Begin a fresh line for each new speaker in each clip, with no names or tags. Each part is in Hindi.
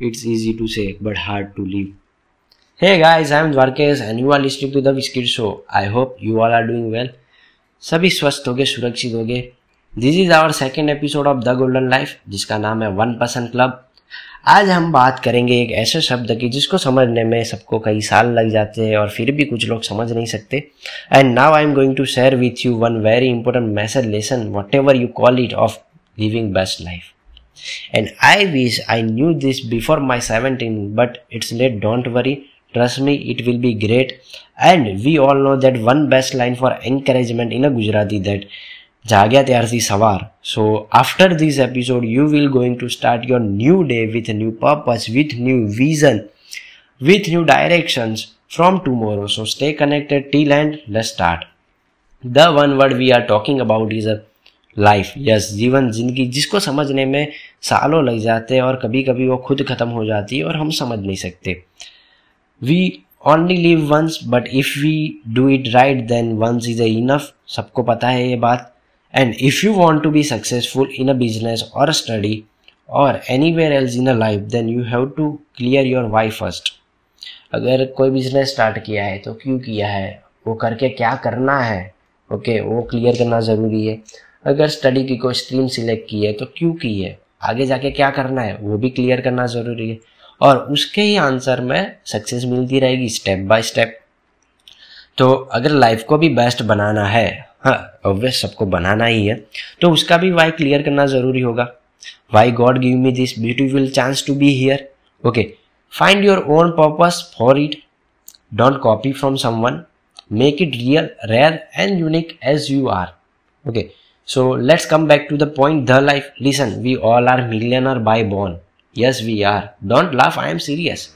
It's easy to say, but hard to live. Hey guys, I'm Dwarkesh and you are listening to the Whiskey Show. I hope you all are doing well. सभी स्वस्थ होगे सुरक्षित होगे this is our second episode of the golden life जिसका नाम है वन परसेंट क्लब आज हम बात करेंगे एक ऐसे शब्द की जिसको समझने में सबको कई साल लग जाते हैं और फिर भी कुछ लोग समझ नहीं सकते and now I am going to share with you one very important message lesson whatever you call it of living best life And I wish I knew this before my 17, but it's late, don't worry. Trust me, it will be great. And we all know that one best line for encouragement in a Gujarati that જાગ્યા ત્યારથી sawar." So after this episode, you will going to start your new day with new purpose, with new vision, with new directions from tomorrow. So stay connected till and let's start. The one word we are talking about is a life yes जीवन ज़िंदगी जिसको समझने में सालों लग जाते हैं और कभी कभी वो खुद ख़त्म हो जाती है और हम समझ नहीं सकते। We only live once but if we do it right then once is enough सबको पता है ये बात। And if you want to be successful in a business or study और anywhere else in a life then you have to clear your why first अगर कोई बिज़नेस स्टार्ट किया है तो क्यों किया है? वो करके क्या करना है? ओके okay, वो क्लियर करना ज़रूरी है। अगर स्टडी की कोई स्ट्रीम सिलेक्ट की है तो क्यों की है? आगे जाके क्या करना है? वो भी क्लियर करना ज़रूरी है। और उसके ही आंसर में सक्सेस मिलती रहेगी स्टेप बाय स्टेप तो अगर लाइफ को भी बेस्ट बनाना है हाँ ऑब्वियस सबको बनाना ही है तो उसका भी वाई क्लियर करना ज़रूरी होगा। Why God give me this beautiful chance to be here okay find your own purpose for it don't copy from someone make it real rare and unique as you are okay so let's come back to the point the life listen we all are millionaire by born yes we are don't laugh I am serious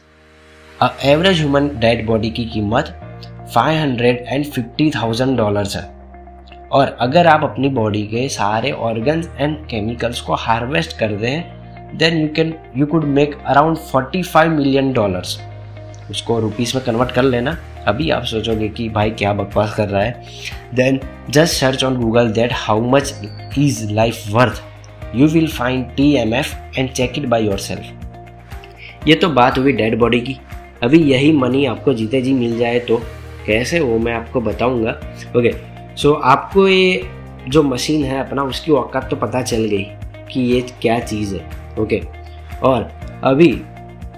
a average human dead body की कीमत five hundred and fifty thousand dollars है। और अगर आप अपनी बॉडी के सारे ऑर्गन्स एंड केमिकल्स को हार्वेस्ट कर दें then you can you could make around 45 million dollars उसको रुपीस में कन्वर्ट कर लेना। अभी आप सोचोगे कि भाई क्या बकवास कर रहा है। Then just search on Google that how much is life worth you will find T M F and check it by yourself ये तो बात हुई डेड बॉडी की। अभी यही मनी आपको जीते जी मिल जाए तो कैसे वो मैं आपको बताऊँगा। ओके सो आपको ये जो मशीन है अपना, उसकी औकात तो पता चल गई कि ये क्या चीज़ है। ओके और अभी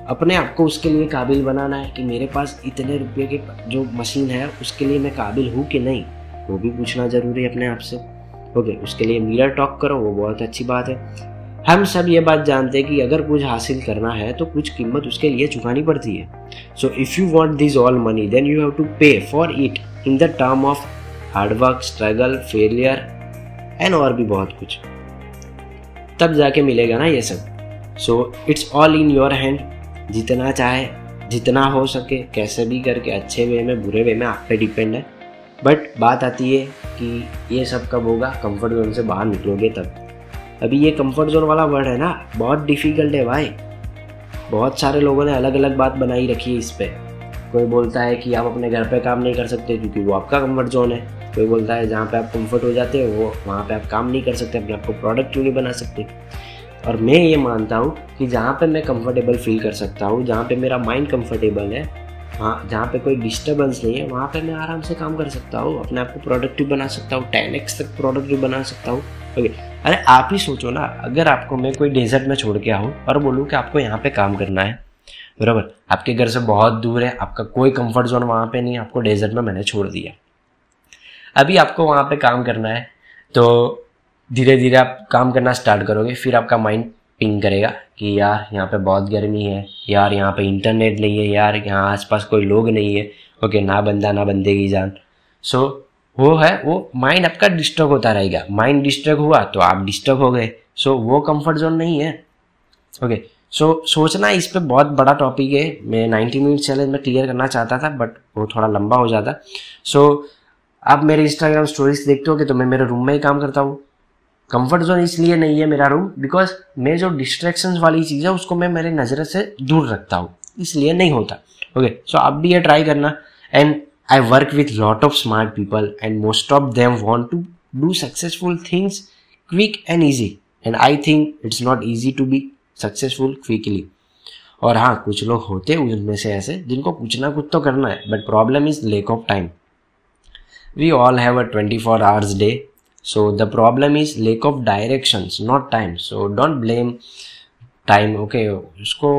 अपने आप को उसके लिए काबिल बनाना है कि मेरे पास इतने रुपये की जो मशीन है, उसके लिए मैं काबिल हूँ कि नहीं, वो भी पूछना ज़रूरी है अपने आप से। ओके, उसके लिए मिरर टॉक करो, वो बहुत अच्छी बात है। हम सब ये बात जानते हैं कि अगर कुछ हासिल करना है तो कुछ कीमत उसके लिए चुकानी पड़ती है। So if you want this all money then you have to pay for it in the term of hard work struggle failure and और भी बहुत कुछ। तब जाके मिलेगा ना ये सब। So it's all in your hand जितना चाहे, जितना हो सके, कैसे भी करके, अच्छे वे में, बुरे वे में, आप पे डिपेंड है। बट बात आती है कि ये सब कब होगा? कंफर्ट जोन से बाहर निकलोगे तब। अभी ये कंफर्ट जोन वाला वर्ड है ना, बहुत डिफ़िकल्ट है भाई। बहुत सारे लोगों ने अलग अलग बात बनाई रखी है इस पर कोई बोलता है कि आप अपने घर पे काम नहीं कर सकते क्योंकि वो आपका कंफर्ट जोन है। कोई बोलता है जहाँ पे आप कंफर्ट हो जाते हो, वो वहाँ पे आप काम नहीं कर सकते, अपने आपको प्रोडक्ट क्यों नहीं बना सकते? और मैं ये मानता हूँ कि जहाँ पे मैं कंफर्टेबल फील कर सकता हूँ, जहाँ पे मेरा माइंड कंफर्टेबल है हाँ जहाँ पे कोई डिस्टर्बेंस नहीं है, वहाँ पे मैं आराम से काम कर सकता हूँ, अपने आप को प्रोडक्टिव बना सकता हूँ टेन एक्स तक प्रोडक्टिव बना सकता हूँ। ओके अरे, आप ही सोचो ना, अगर आपको मैं कोई डेजर्ट में छोड़ के आऊँ और बोलूँ कि आपको यहाँ पे काम करना है, बराबर? आपके घर से बहुत दूर है, आपका कोई कंफर्ट जोन वहाँ पे नहीं आपको डेजर्ट में मैंने छोड़ दिया। अभी आपको वहाँ पे काम करना है तो धीरे धीरे आप काम करना स्टार्ट करोगे फिर आपका माइंड पिंग करेगा कि यार यहाँ पे बहुत गर्मी है यार यहाँ पे इंटरनेट नहीं है यार यहाँ आसपास कोई लोग नहीं है ओके ना बंदा ना बंदे की जान। सो so, वो है वो माइंड आपका डिस्टर्ब होता रहेगा। माइंड डिस्टर्ब हुआ तो आप डिस्टर्ब हो गए। सो so, वो कंफर्ट जोन नहीं है। ओके okay, सो so, सोचना इस पर बहुत बड़ा टॉपिक है। मैं नाइन्टी मिनट चैलेंज में क्लियर करना चाहता था बट वो थोड़ा लंबा हो जाता। सो so, आप मेरे इंस्टाग्राम स्टोरीज देखते हो कि तो मैं मेरे रूम में ही काम करता हूँ। कंफर्ट जोन इसलिए नहीं है मेरा रूम बिकॉज़ मैं जो डिस्ट्रैक्शन वाली चीज़ है, उसको मैं मेरे नज़र से दूर रखता हूँ। इसलिए नहीं होता। ओके सो आप भी ये ट्राई करना। And I work with lot of smart people and most of them want to do successful things quick and easy and I think it's not easy to be successful quickly और हाँ कुछ लोग होते उनमें से ऐसे, जिनको कुछ ना कुछ तो करना है but problem is lack of time we all have a twenty four hours day so the problem is lack of directions not time so don't blame time okay उसको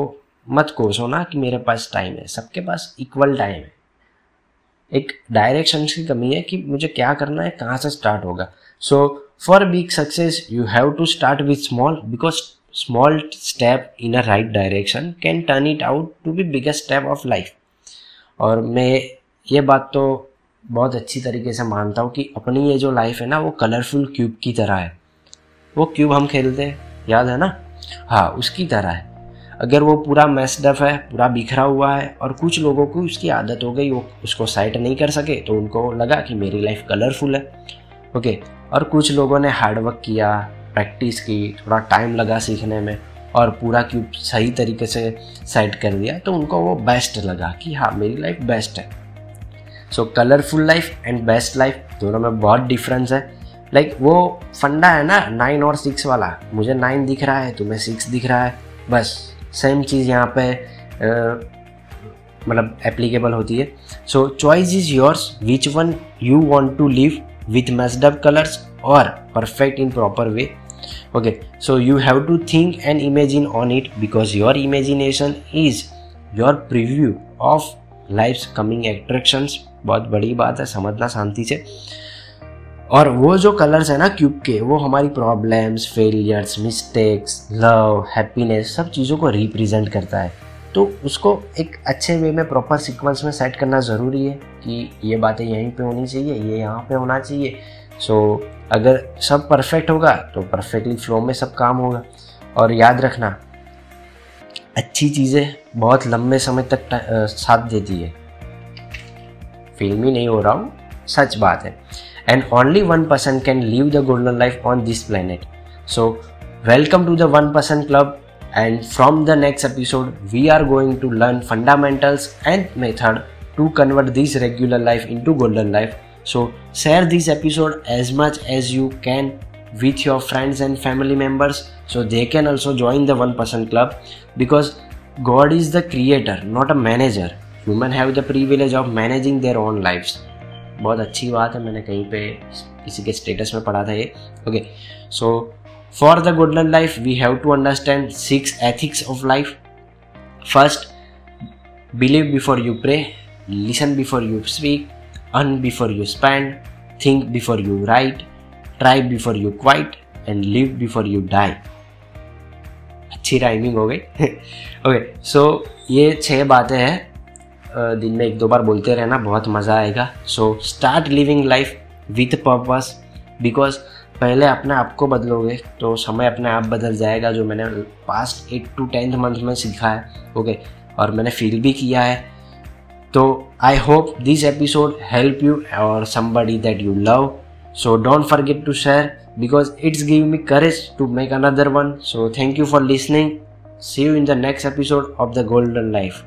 मत कोसो ना कि मेरे पास टाइम है। सबके पास इक्वल टाइम है। एक डायरेक्शन की कमी है कि मुझे क्या करना है, कहाँ से स्टार्ट होगा। So for big success you have to start with small because small step in a right direction can turn it out to be biggest step of life और मैं ये बात तो बहुत अच्छी तरीके से मानता हूँ कि अपनी ये जो लाइफ है ना, वो कलरफुल क्यूब की तरह है। वो क्यूब हम खेलते हैं, याद है ना? हाँ उसकी तरह है। अगर वो पूरा मैसडफ है, पूरा बिखरा हुआ है और कुछ लोगों को उसकी आदत हो गई, वो उसको साइट नहीं कर सके तो उनको लगा कि मेरी लाइफ कलरफुल है। ओके और कुछ लोगों ने हार्डवर्क किया प्रैक्टिस की, थोड़ा टाइम लगा सीखने में और पूरा क्यूब सही तरीके से सेट कर दिया तो उनको वो बेस्ट लगा कि हाँ मेरी लाइफ बेस्ट है। So colourful life and best life दोनों में बहुत डिफरेंस है। लाइक like, वो फंडा है ना नाइन और सिक्स वाला। मुझे नाइन दिख रहा है तुम्हें सिक्स दिख रहा है। बस सेम चीज़ यहाँ पे मतलब एप्लीकेबल होती है। So choice is yours which one you want to live with messed up colours और perfect in proper way okay so you have to think and imagine on it because your imagination is your preview of life coming attractions बहुत बड़ी बात है समझना शांति से। और वो जो कलर्स है ना क्यूब के वो हमारी problems failures mistakes love happiness सब चीज़ों को रिप्रेजेंट करता है। तो उसको एक अच्छे वे में प्रॉपर सीक्वेंस में सेट करना ज़रूरी है कि ये बातें यहीं पे होनी चाहिए ये यहाँ पे होना चाहिए। सो so, अगर सब परफेक्ट होगा तो परफेक्टली फ्लो में सब काम होगा। और याद रखना अच्छी चीज़ें बहुत लंबे समय तक साथ देती है। फिल्मी नहीं हो रहा हूँ, सच बात है। And only one person can live the golden life on this planet so welcome to the one person club and from the next episode we are going to learn fundamentals and method to convert this regular life into golden life so share this episode as much as you can with your friends and family members so they can also join the 1% club because God is the creator, not a manager. Human have the privilege of managing their own lives. बहुत अच्छी बात है मैंने कहीं पे किसी के स्टेटस में पढ़ा था ये okay so for the golden life we have to understand six ethics of life first believe before you pray listen before you speak earn before you spend think before you write try before you quit and live before you die अच्छी राइमिंग हो गई। ओके सो ये छह बातें हैं। दिन में एक दो बार बोलते रहना, बहुत मज़ा आएगा। So start living life with purpose because पहले अपने आप को बदलोगे तो समय अपने आप बदल जाएगा, जो मैंने past eight to tenth month में सीखा है। Okay okay? और मैंने फील भी किया है। तो I hope this episode help you और somebody that you love So don't forget to share because it's giving me courage to make another one. So thank you for listening. See you in the next episode of The Golden Life.